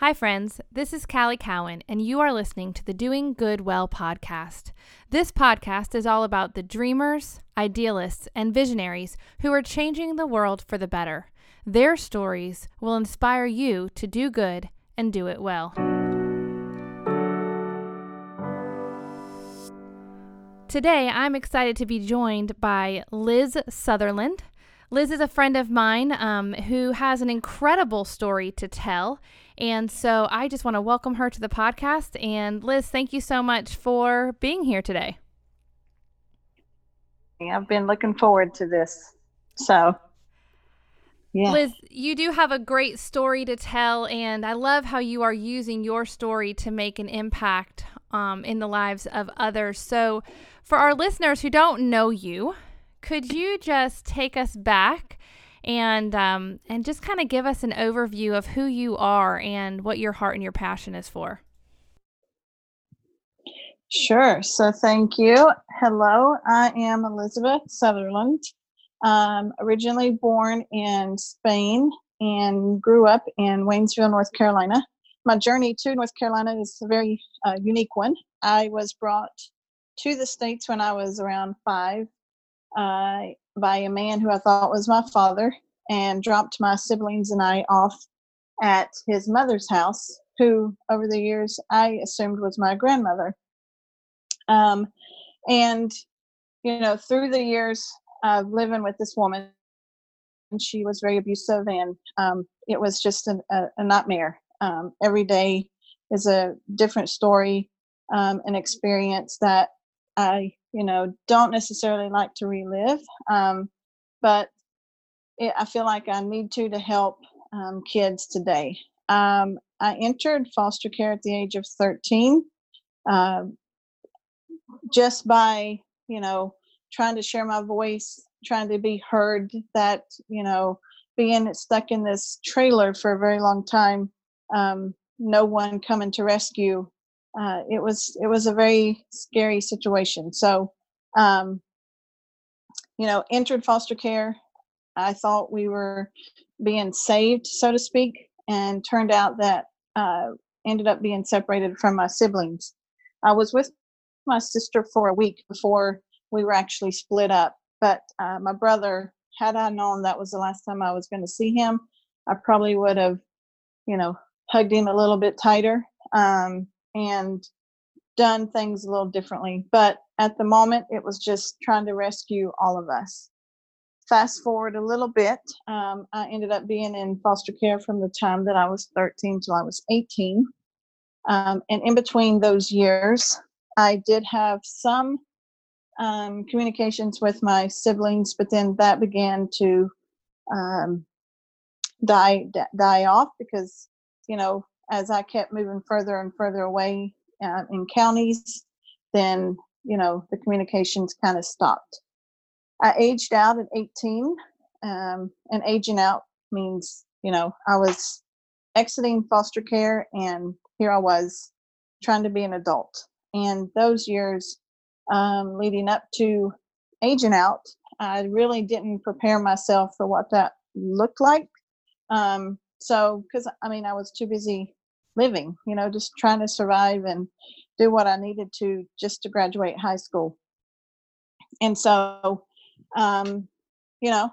Hi, friends. This is Callie Cowan, and you are listening to the Doing Good Well podcast. This podcast is all about the dreamers, idealists, and visionaries who are changing the world for the better. Their stories will inspire you to do good and do it well. Today, I'm excited to be joined by Liz Sutherland. Liz is a friend of mine um, who has an incredible story to tell. And so I just want to welcome her to the podcast. And Liz, thank you so much for being here today. Yeah, I've been looking forward to this. So, yeah. Liz, you do have a great story to tell, and I love how you are using your story to make an impact um, in the lives of others. So, for our listeners who don't know you, could you just take us back and um, and just kind of give us an overview of who you are and what your heart and your passion is for. Sure. So thank you. Hello, I am Elizabeth Sutherland. Um, originally born in Spain and grew up in Waynesville, North Carolina. My journey to North Carolina is a very uh, unique one. I was brought to the States when I was around five uh, by a man who I thought was my father and dropped my siblings and I off at his mother's house, who over the years I assumed was my grandmother. Um, and, you know, through the years of living with this woman, she was very abusive and um, it was just an, a, a, nightmare. Um, every day is a different story, um, an experience that I you know don't necessarily like to relive um, but it, i feel like i need to to help um, kids today. Um, i entered foster care at the age of 13 uh, just by you know trying to share my voice trying to be heard that you know being stuck in this trailer for a very long time um, no one coming to rescue uh, it was it was a very scary situation. So, um, you know, entered foster care. I thought we were being saved, so to speak, and turned out that uh, ended up being separated from my siblings. I was with my sister for a week before we were actually split up. But uh, my brother, had I known that was the last time I was going to see him, I probably would have, you know, hugged him a little bit tighter. Um, and done things a little differently. But at the moment, it was just trying to rescue all of us. Fast forward a little bit, um, I ended up being in foster care from the time that I was 13 till I was 18. Um, and in between those years, I did have some um, communications with my siblings, but then that began to um, die die off because you know as I kept moving further and further away uh, in counties, then you know the communications kind of stopped. I aged out at 18, um, and aging out means you know I was exiting foster care, and here I was trying to be an adult. And those years um, leading up to aging out, I really didn't prepare myself for what that looked like. Um, so, because I mean, I was too busy living, you know, just trying to survive and do what I needed to just to graduate high school. And so, um, you know,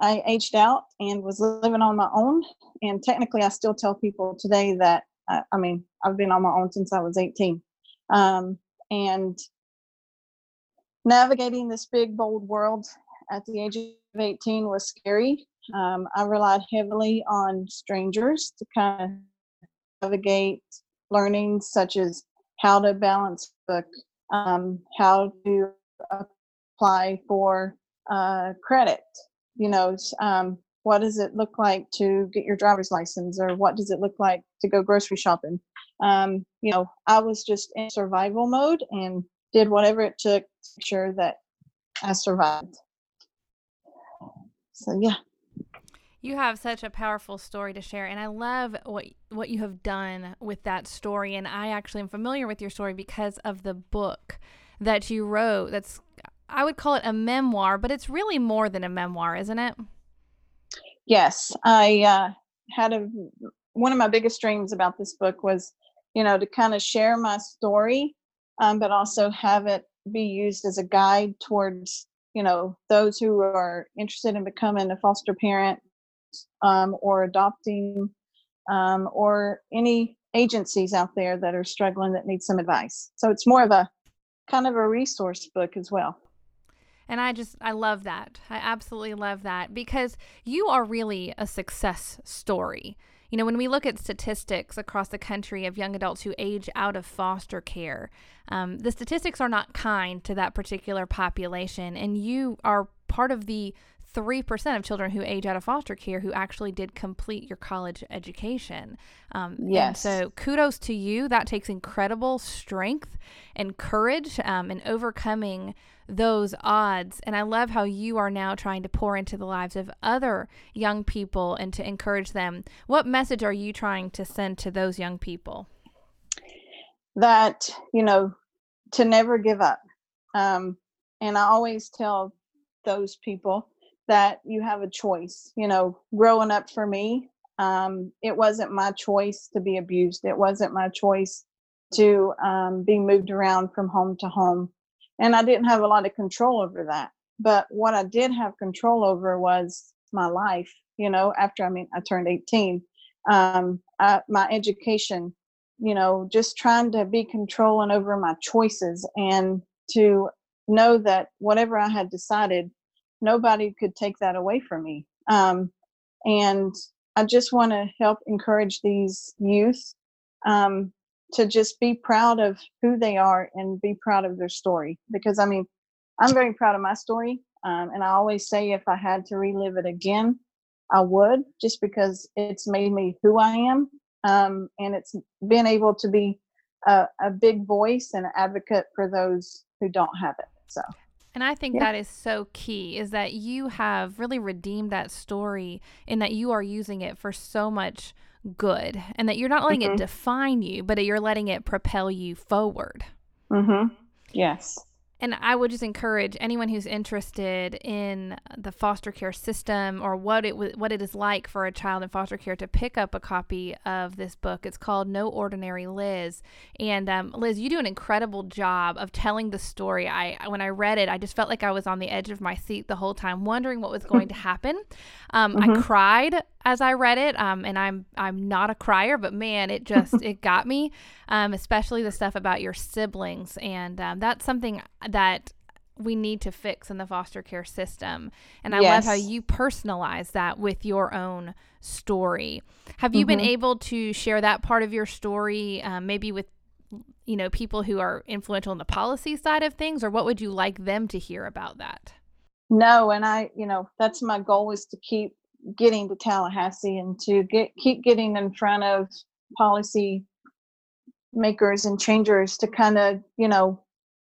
I aged out and was living on my own. And technically, I still tell people today that, uh, I mean, I've been on my own since I was 18. Um, and navigating this big, bold world at the age of 18 was scary. Um, I relied heavily on strangers to kind of navigate learning such as how to balance book, um, how to apply for uh, credit, you know, um, what does it look like to get your driver's license or what does it look like to go grocery shopping? Um, you know, I was just in survival mode and did whatever it took to make sure that I survived. So, yeah. You have such a powerful story to share, and I love what what you have done with that story. And I actually am familiar with your story because of the book that you wrote. That's I would call it a memoir, but it's really more than a memoir, isn't it? Yes, I uh, had a one of my biggest dreams about this book was, you know, to kind of share my story, um, but also have it be used as a guide towards, you know, those who are interested in becoming a foster parent um, or adopting um, or any agencies out there that are struggling that need some advice. So it's more of a kind of a resource book as well. And I just, I love that. I absolutely love that because you are really a success story. You know, when we look at statistics across the country of young adults who age out of foster care, um, the statistics are not kind to that particular population. And you are part of the 3% of children who age out of foster care who actually did complete your college education. Um, yes. so kudos to you. That takes incredible strength and courage um, in overcoming those odds. And I love how you are now trying to pour into the lives of other young people and to encourage them. What message are you trying to send to those young people? That, you know, to never give up. Um, and I always tell those people that you have a choice. You know, growing up for me, um, it wasn't my choice to be abused. It wasn't my choice to um, be moved around from home to home. And I didn't have a lot of control over that. But what I did have control over was my life, you know, after I mean, I turned 18. Um, I, my education, you know, just trying to be controlling over my choices and to know that whatever I had decided nobody could take that away from me. Um, and I just want to help encourage these youth um, to just be proud of who they are and be proud of their story. Because I mean, I'm very proud of my story. Um, and I always say if I had to relive it again, I would, just because it's made me who I am. Um, and it's been able to be a, a big voice and advocate for those who don't have it. So. And I think yeah. that is so key is that you have really redeemed that story in that you are using it for so much good and that you're not letting mm-hmm. it define you, but you're letting it propel you forward. Mhm. Yes. And I would just encourage anyone who's interested in the foster care system or what it what it is like for a child in foster care to pick up a copy of this book. It's called No Ordinary Liz, and um, Liz, you do an incredible job of telling the story. I when I read it, I just felt like I was on the edge of my seat the whole time, wondering what was going to happen. Um, mm-hmm. I cried as I read it, um, and I'm I'm not a crier, but man, it just it got me, um, especially the stuff about your siblings, and um, that's something that we need to fix in the foster care system. And I yes. love how you personalize that with your own story. Have you mm-hmm. been able to share that part of your story, um, maybe with you know people who are influential in the policy side of things, or what would you like them to hear about that? No, and I, you know, that's my goal is to keep getting to Tallahassee and to get keep getting in front of policy makers and changers to kind of you know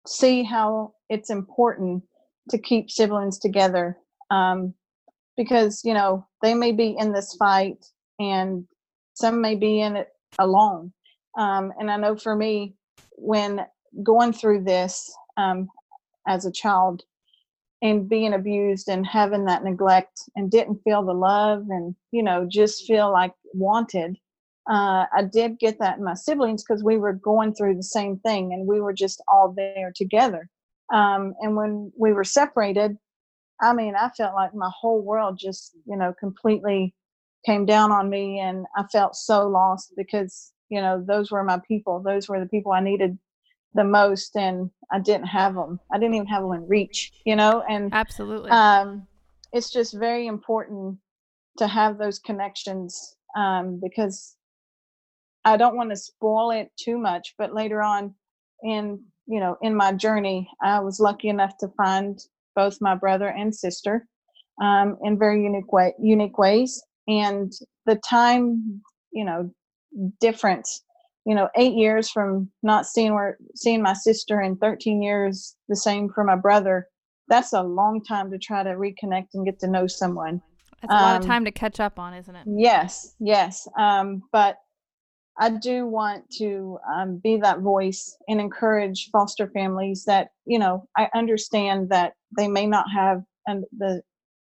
see how it's important to keep siblings together. Um, because you know they may be in this fight and some may be in it alone. Um, and i know for me when going through this um, as a child and being abused and having that neglect and didn't feel the love and you know just feel like wanted uh, i did get that in my siblings because we were going through the same thing and we were just all there together. Um, and when we were separated i mean i felt like my whole world just you know completely came down on me and i felt so lost because you know those were my people. Those were the people i needed the most and I didn't have them. I didn't even have them in reach, you know, and absolutely. Um, it's just very important to have those connections um, because I don't want to spoil it too much, but later on in, you know, in my journey, I was lucky enough to find both my brother and sister um, in very unique way, unique ways. And the time, you know, difference you know eight years from not seeing where seeing my sister and 13 years the same for my brother that's a long time to try to reconnect and get to know someone that's a um, lot of um, time to catch up on isn't it yes yes um, but i do want to um, be that voice and encourage foster families that you know i understand that they may not have and the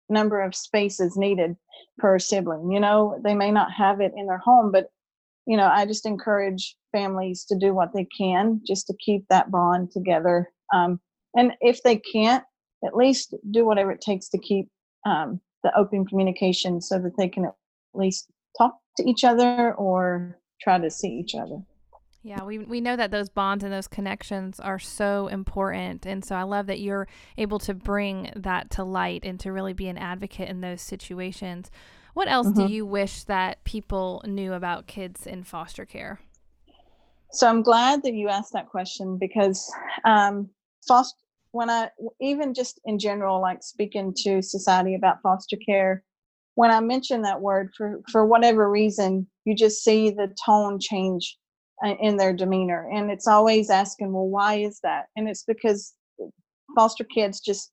number of spaces needed per sibling. You know, they may not have it in their home, but you know, I just encourage families to do what they can just to keep that bond together. Um, and if they can't, at least do whatever it takes to keep um, the open communication so that they can at least talk to each other or try to see each other. Yeah, we we know that those bonds and those connections are so important, and so I love that you're able to bring that to light and to really be an advocate in those situations. What else mm-hmm. do you wish that people knew about kids in foster care? So I'm glad that you asked that question because um, foster when I even just in general, like speaking to society about foster care, when I mention that word for for whatever reason, you just see the tone change uh, in their demeanor and it's always asking well why is that and it's because foster kids just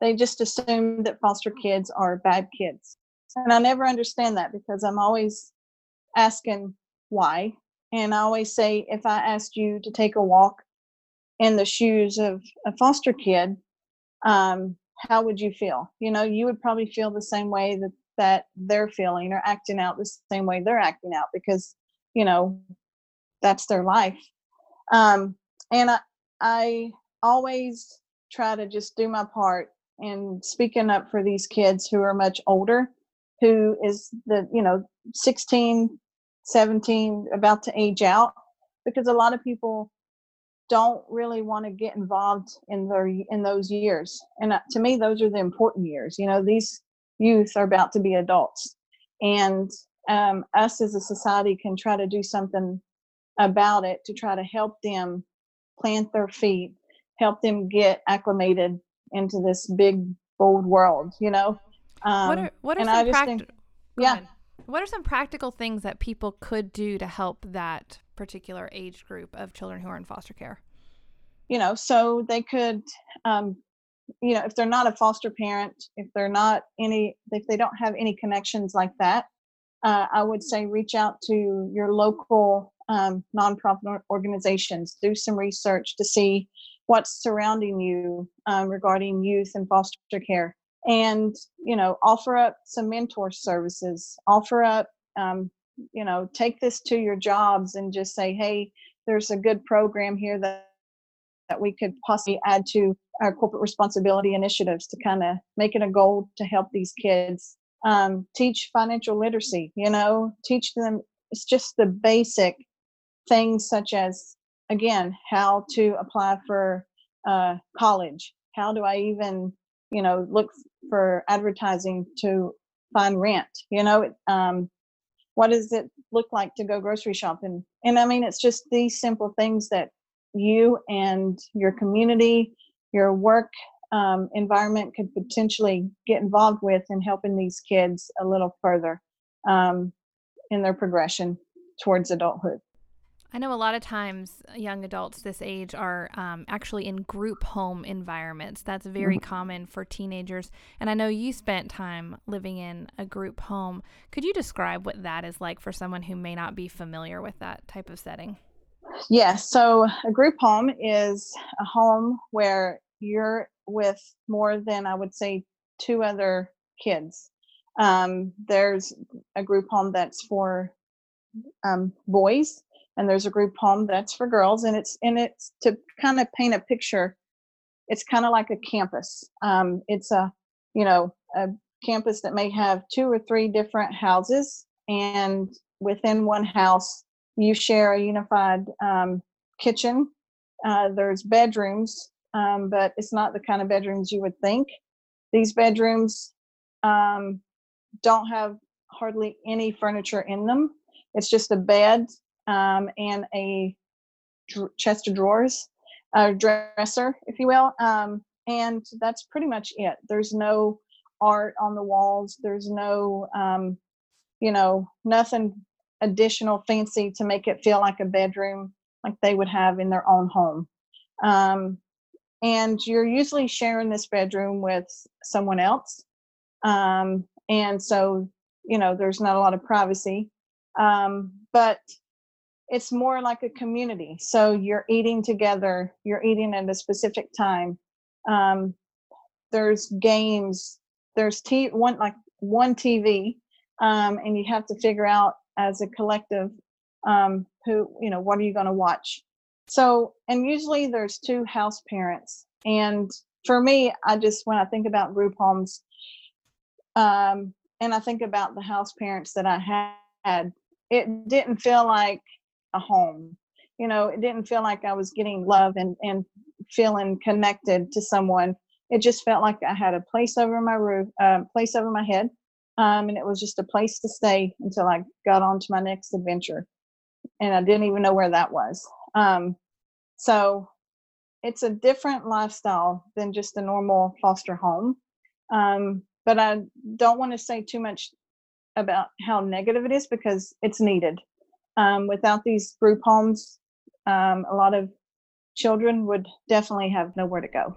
they just assume that foster kids are bad kids and i never understand that because i'm always asking why. And i always say if i asked you to take a walk in the shoes of a foster kid um, how would you feel? You know you would probably feel the same way that that they're feeling or acting out the same way they're acting out because you know that's their life. Um, and I, I always try to just do my part in speaking up for these kids who are much older, who is the, you know, 16, 17, about to age out, because a lot of people don't really want to get involved in their in those years and uh, to me those are the important years you know these youth are about to be adults and um, us as a society can try to do something about it to try to help them plant their feet, help them get acclimated into this big, bold world, you know? Um, what are, what are some practical, yeah. What are some practical things that people could do to help that particular age group of children who are in foster care? You know, so they could, um, you know, if they're not a foster parent, if they're not any, if they don't have any connections like that, uh, I would say reach out to your local um, nonprofit organizations, do some research to see what's surrounding you um, regarding youth and foster care, and you know, offer up some mentor services. Offer up, um, you know, take this to your jobs and just say, hey, there's a good program here that that we could possibly add to our corporate responsibility initiatives to kind of make it a goal to help these kids um, teach financial literacy you know teach them it's just the basic things such as again how to apply for uh, college how do i even you know look for advertising to find rent you know um, what does it look like to go grocery shopping? And i mean it's just these simple things that you and your community your work um, environment could potentially get involved with in helping these kids a little further um, in their progression towards adulthood I know a lot of times young adults this age are um, actually in group home environments. That's very mm-hmm. common for teenagers. And I know you spent time living in a group home. Could you describe what that is like for someone who may not be familiar with that type of setting? Yes. Yeah, so a group home is a home where you're with more than, I would say, two other kids. Um, there's a group home that's for um, boys and there's a group home that's for girls and it's and it's to kind of paint a picture it's kind of like a campus. Um, it's a you know a campus that may have two or three different houses and within one house you share a unified um, kitchen. Uh, there's bedrooms um, but it's not the kind of bedrooms you would think. These bedrooms um, don't have hardly any furniture in them. It's just a bed um, and a dr- chest of drawers, a dresser, if you will. Um, and that's pretty much it. There's no art on the walls. There's no, um, you know, nothing additional fancy to make it feel like a bedroom like they would have in their own home. Um, and you're usually sharing this bedroom with someone else. Um, and so, you know, there's not a lot of privacy. Um, but it's more like a community. So you're eating together, you're eating at a specific time. Um, there's games there's t one like one tv um, and you have to figure out as a collective um, who you know what are you going to watch so and usually there's two house parents and for me i just when i think about group homes um, and i think about the house parents that i had it didn't feel like a home you know it didn't feel like i was getting love and and feeling connected to someone it just felt like i had a place over my roof uh, place over my head um, and it was just a place to stay until I got on to my next adventure. And I didn't even know where that was. Um, so it's a different lifestyle than just a normal foster home. Um, but I don't want to say too much about how negative it is because it's needed. Um, without these group homes, um, a lot of children would definitely have nowhere to go.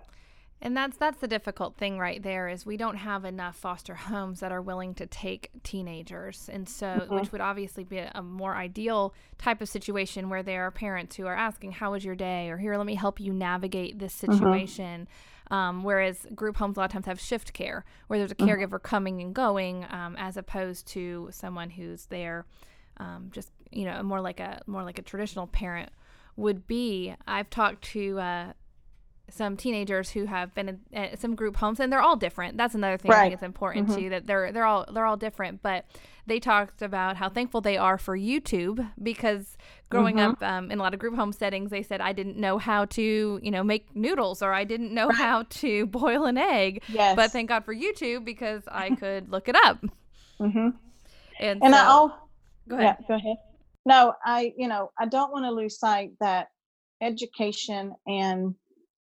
And that's that's the difficult thing right there is we don't have enough foster homes that are willing to take teenagers. And so mm-hmm. which would obviously be a, a, more ideal type of situation where there are parents who are asking how was your day or here let me help you navigate this mm-hmm. situation. Mm-hmm. Um, whereas group homes a lot of times have shift care where there's a mm-hmm. caregiver coming and going um, as opposed to someone who's there um, just you know more like a more like a traditional parent would be. I've talked to uh, some teenagers who have been in some group homes and they're all different that's another thing right. i think it's important mm-hmm. too that they're they're all they're all different but they talked about how thankful they are for youtube because growing mm-hmm. up um, in a lot of group home settings they said i didn't know how to you know make noodles or i didn't know right. how to boil an egg yes. but thank god for youtube because i could look it up mm-hmm. and, and so, i'll go ahead. Yeah, go ahead. No i you know i don't want to lose sight that education and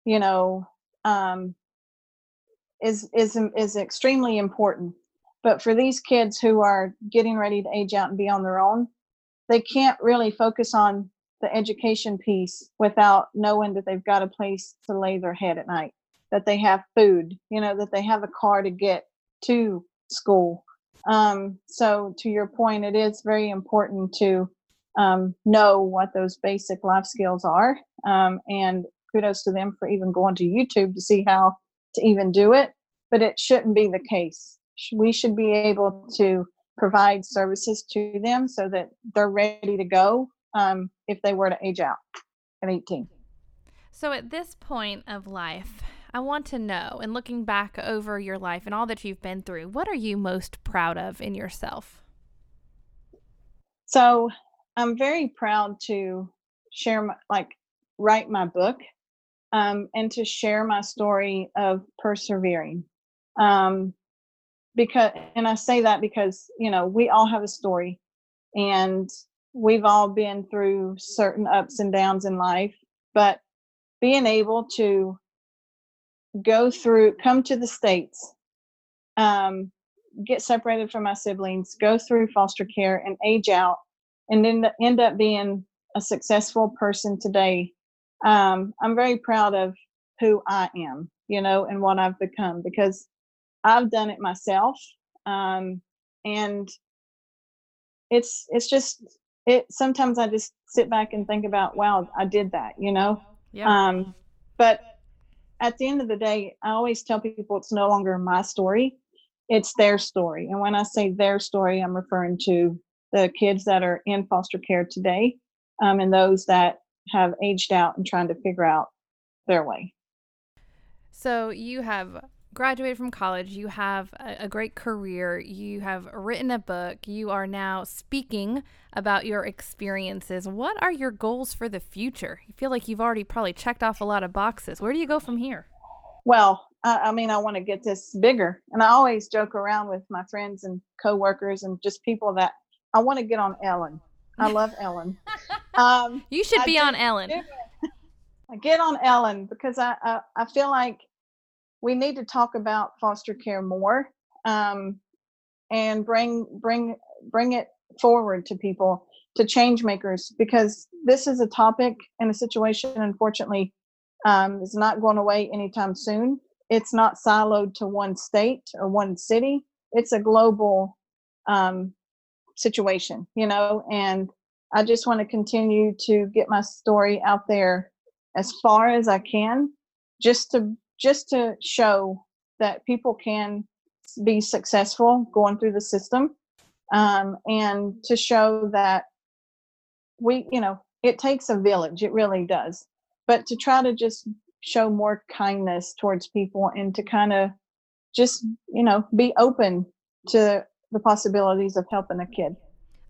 you know um, is is is extremely important. But for these kids who are getting ready to age out and be on their own they can't really focus on the education piece without knowing that they've got a place to lay their head at night that they have food you know that they have a car to get to school um, so to your point it is very important to um, know what those basic life skills are um, and kudos to them for even going to YouTube to see how to even do it. But it shouldn't be the case. We should be able to provide services to them so that they're ready to go um, if they were to age out at 18. So at this point of life, I want to know, and looking back over your life and all that you've been through, what are you most proud of in yourself? So I'm very proud to share my, like write my book um, and to share my story of persevering. Um, because, and I say that because, you know, we all have a story and we've all been through certain ups and downs in life, but being able to go through, come to the States, um, get separated from my siblings, go through foster care and age out, and then end up being a successful person today um, I'm very proud of who I am, you know, and what I've become because I've done it myself. Um, and it's it's just it sometimes I just sit back and think about, wow, I did that, you know? Yeah. Um, but at the end of the day, I always tell people it's no longer my story, it's their story. And when I say their story, I'm referring to the kids that are in foster care today um, and those that have aged out and trying to figure out their way. So you have graduated from college, you have a, a, great career, you have written a book, you are now speaking about your experiences. What are your goals for the future? You feel like you've already probably checked off a lot of boxes. Where do you go from here? Well, I, I mean, I want to get this bigger. And I always joke around with my friends and coworkers and just people that I want to get on Ellen. I love Ellen. Um, you should be on Ellen. I Get on Ellen because I, I, I feel like we need to talk about foster care more um, and bring bring bring it forward to people to change makers because this is a topic and a situation unfortunately um, is not going away anytime soon. It's not siloed to one state or one city. It's a global um, situation, you know, and I just want to continue to get my story out there as far as I can just to just to show that people can be successful going through the system um, and to show that we you know it takes a village it really does. But to try to just show more kindness towards people and to kind of just you know be open to the possibilities of helping a kid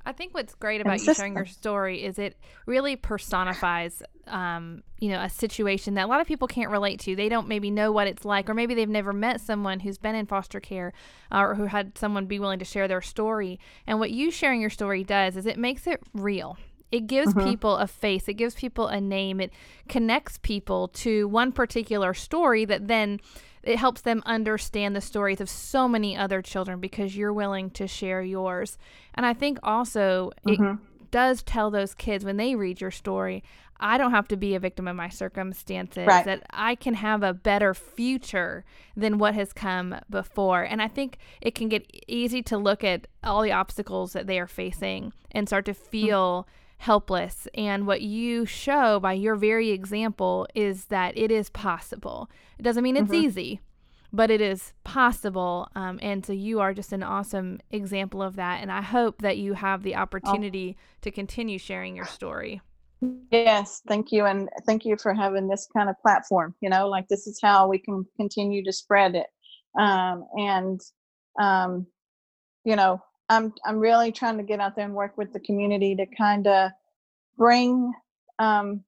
I think what's great about you sharing your story is it really personifies, um, you know, a situation that a lot of people can't relate to. They don't maybe know what it's like, or maybe they've never met someone who's been in foster care uh, or who had someone be willing to share their story. And what you sharing your story does is it makes it real. It gives mm-hmm. people a face. It gives people a name. It connects people to one particular story that then it helps them understand the stories of so many other children because you're willing to share yours. And I think also mm-hmm. it does tell those kids when they read your story, I don't have to be a victim of my circumstances, right. that I can have a better future than what has come before. And I think it can get easy to look at all the obstacles that they are facing and start to mm. feel. Mm-hmm helpless. And what you show by your very example is that it is possible. It doesn't mean it's mm-hmm. easy, but it is possible. Um, and so you are just an awesome example of that. And I hope that you have the opportunity oh. to continue sharing your story. Yes, thank you. And thank you for having this kind of platform. You know, like this is how we can continue to spread it. Um, and, um, you know, I'm I'm really trying to get out there and work with the community to kind of bring um,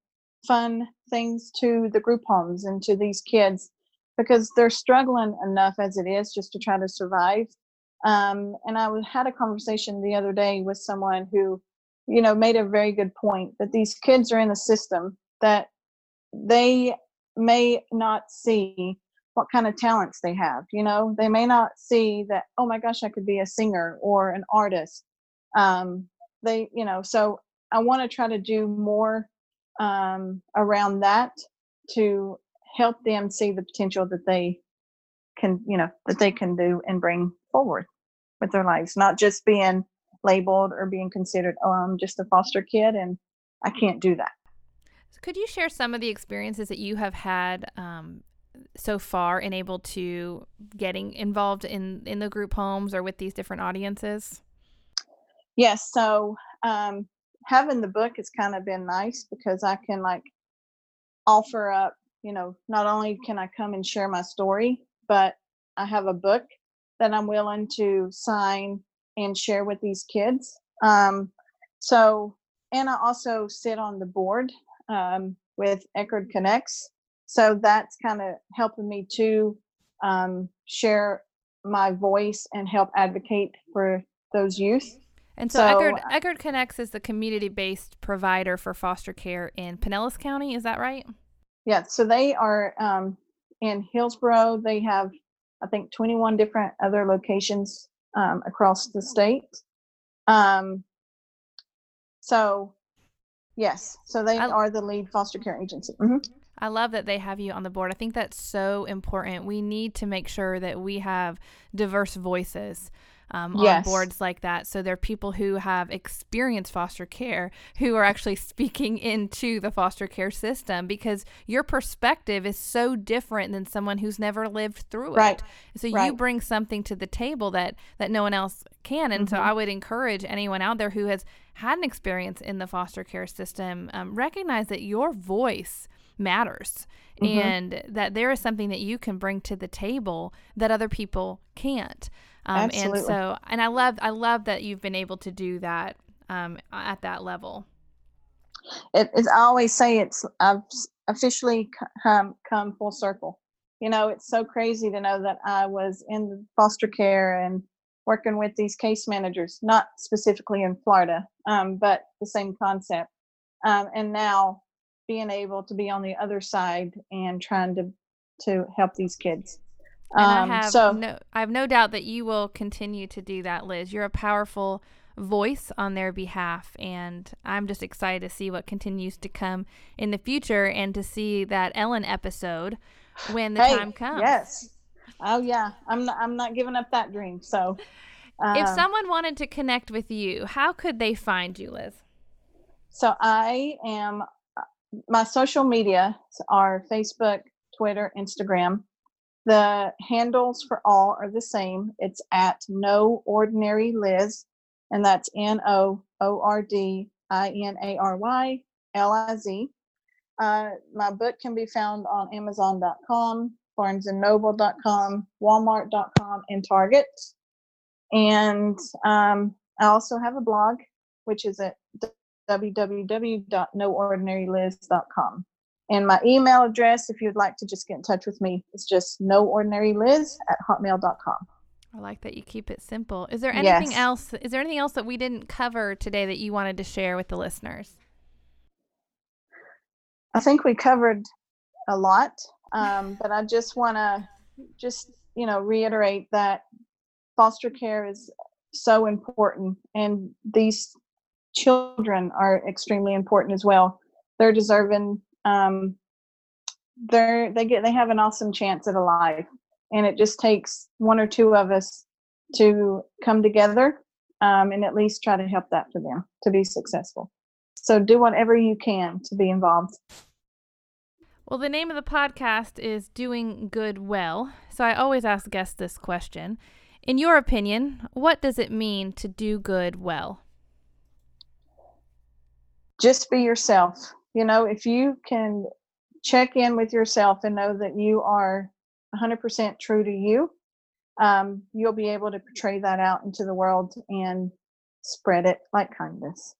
fun things to the group homes and to these kids because they're struggling enough as it is just to try to survive. Um, and I had a conversation the other day with someone who, you know, made a very good point that these kids are in a system that they may not see what kind of talents they have you know? They may not see that oh my gosh i could be a singer or an artist. Um, they you know so i want to try to do more um, around that to help them see the potential that they can you know that they can do and bring forward with their lives not just being labeled or being considered oh i'm just a foster kid and i can't do that. Could you share some of the experiences that you have had um, so far enabled to getting involved in in the group homes or with these different audiences? Yes, so um, having the book has kind of been nice because I can like offer up, you know, not only can I come and share my story, but I have a book that I'm willing to sign and share with these kids. Um, so, and I also sit on the board um, with Eckerd Connects, so that's kind of helping me to um, share my voice and help advocate for those youth. And so, so Eckerd, Eckerd Connects is the community based provider for foster care in Pinellas County. Is that right? Yeah. So they are um, in Hillsborough. They have, I think, 21 different other locations um, across the state. Um, so, yes. So they I, are the lead foster care agency. Mm-hmm. I love that they have you on the board. I think that's so important. We need to make sure that we have diverse voices um, yes. on boards like that. So there are people who have experienced foster care who are actually speaking into the foster care system because your perspective is so different than someone who's never lived through right. it. So right. you bring something to the table that that no one else can. And mm-hmm. so I would encourage anyone out there who has had an experience in the foster care system, um, recognize that your voice matters mm-hmm. and that there is something that you can bring to the table that other people can't. Um, and so, and I love, I love that you've been able to do that um, at that level. It, it's, I always say it's, I've officially come, come full circle. You know, it's so crazy to know that I was in foster care and working with these case managers, not specifically in Florida, um, but the same concept. Um, and now being able to be on the other side and trying to to help these kids. Um, I have so, no, I have no doubt that you will continue to do that, Liz. You're a powerful voice on their behalf, and I'm just excited to see what continues to come in the future and to see that Ellen episode when the hey, time comes. Yes. Oh yeah, I'm not, I'm not giving up that dream. So, uh, if someone wanted to connect with you, how could they find you, Liz? So I am my social media are Facebook, Twitter, Instagram. The handles for all are the same. It's at No Ordinary Liz, and that's N O O R D I N A R Y L I Z. Uh, my book can be found on Amazon.com, BarnesandNoble.com, Walmart.com, and Target. And um, I also have a blog, which is at www.noordinaryliz.com. And my email address, if you'd like to just get in touch with me, is just noordinaryliz at hotmail.com. I like that you keep it simple. Is there anything yes. else? Is there anything else that we didn't cover today that you wanted to share with the listeners? I think we covered a lot, um, but I just want to just you know reiterate that foster care is so important, and these children are extremely important as well. They're deserving. Um, they're they get they have an awesome chance at a life, and it just takes one or two of us to come together um, and at least try to help that for them to be successful. So do whatever you can to be involved. Well, the name of the podcast is Doing Good Well. So I always ask guests this question. In your opinion, what does it mean to do good well? Just be yourself. You know, if you can check in with yourself and know that you are 100% true to you, um, you'll be able to portray that out into the world and spread it like kindness.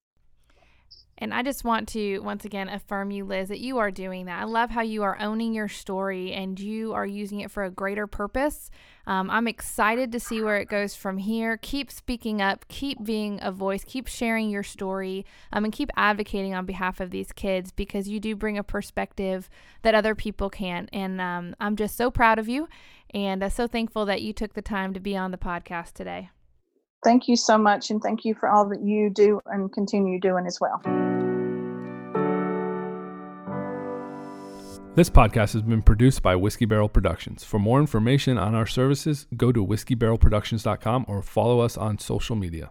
And I just want to once again affirm you, Liz, that you are doing that. I love how you are owning your story and you are using it for a greater purpose. Um, I'm excited to see where it goes from here. Keep speaking up, keep being a voice, keep sharing your story, um, and keep advocating on behalf of these kids because you do bring a perspective that other people can't. And um, I'm just so proud of you and uh, so thankful that you took the time to be on the podcast today. Thank you so much, and thank you for all that you do and continue doing as well. This podcast has been produced by Whiskey Barrel Productions. For more information on our services, go to whiskeybarrelproductions.com or follow us on social media.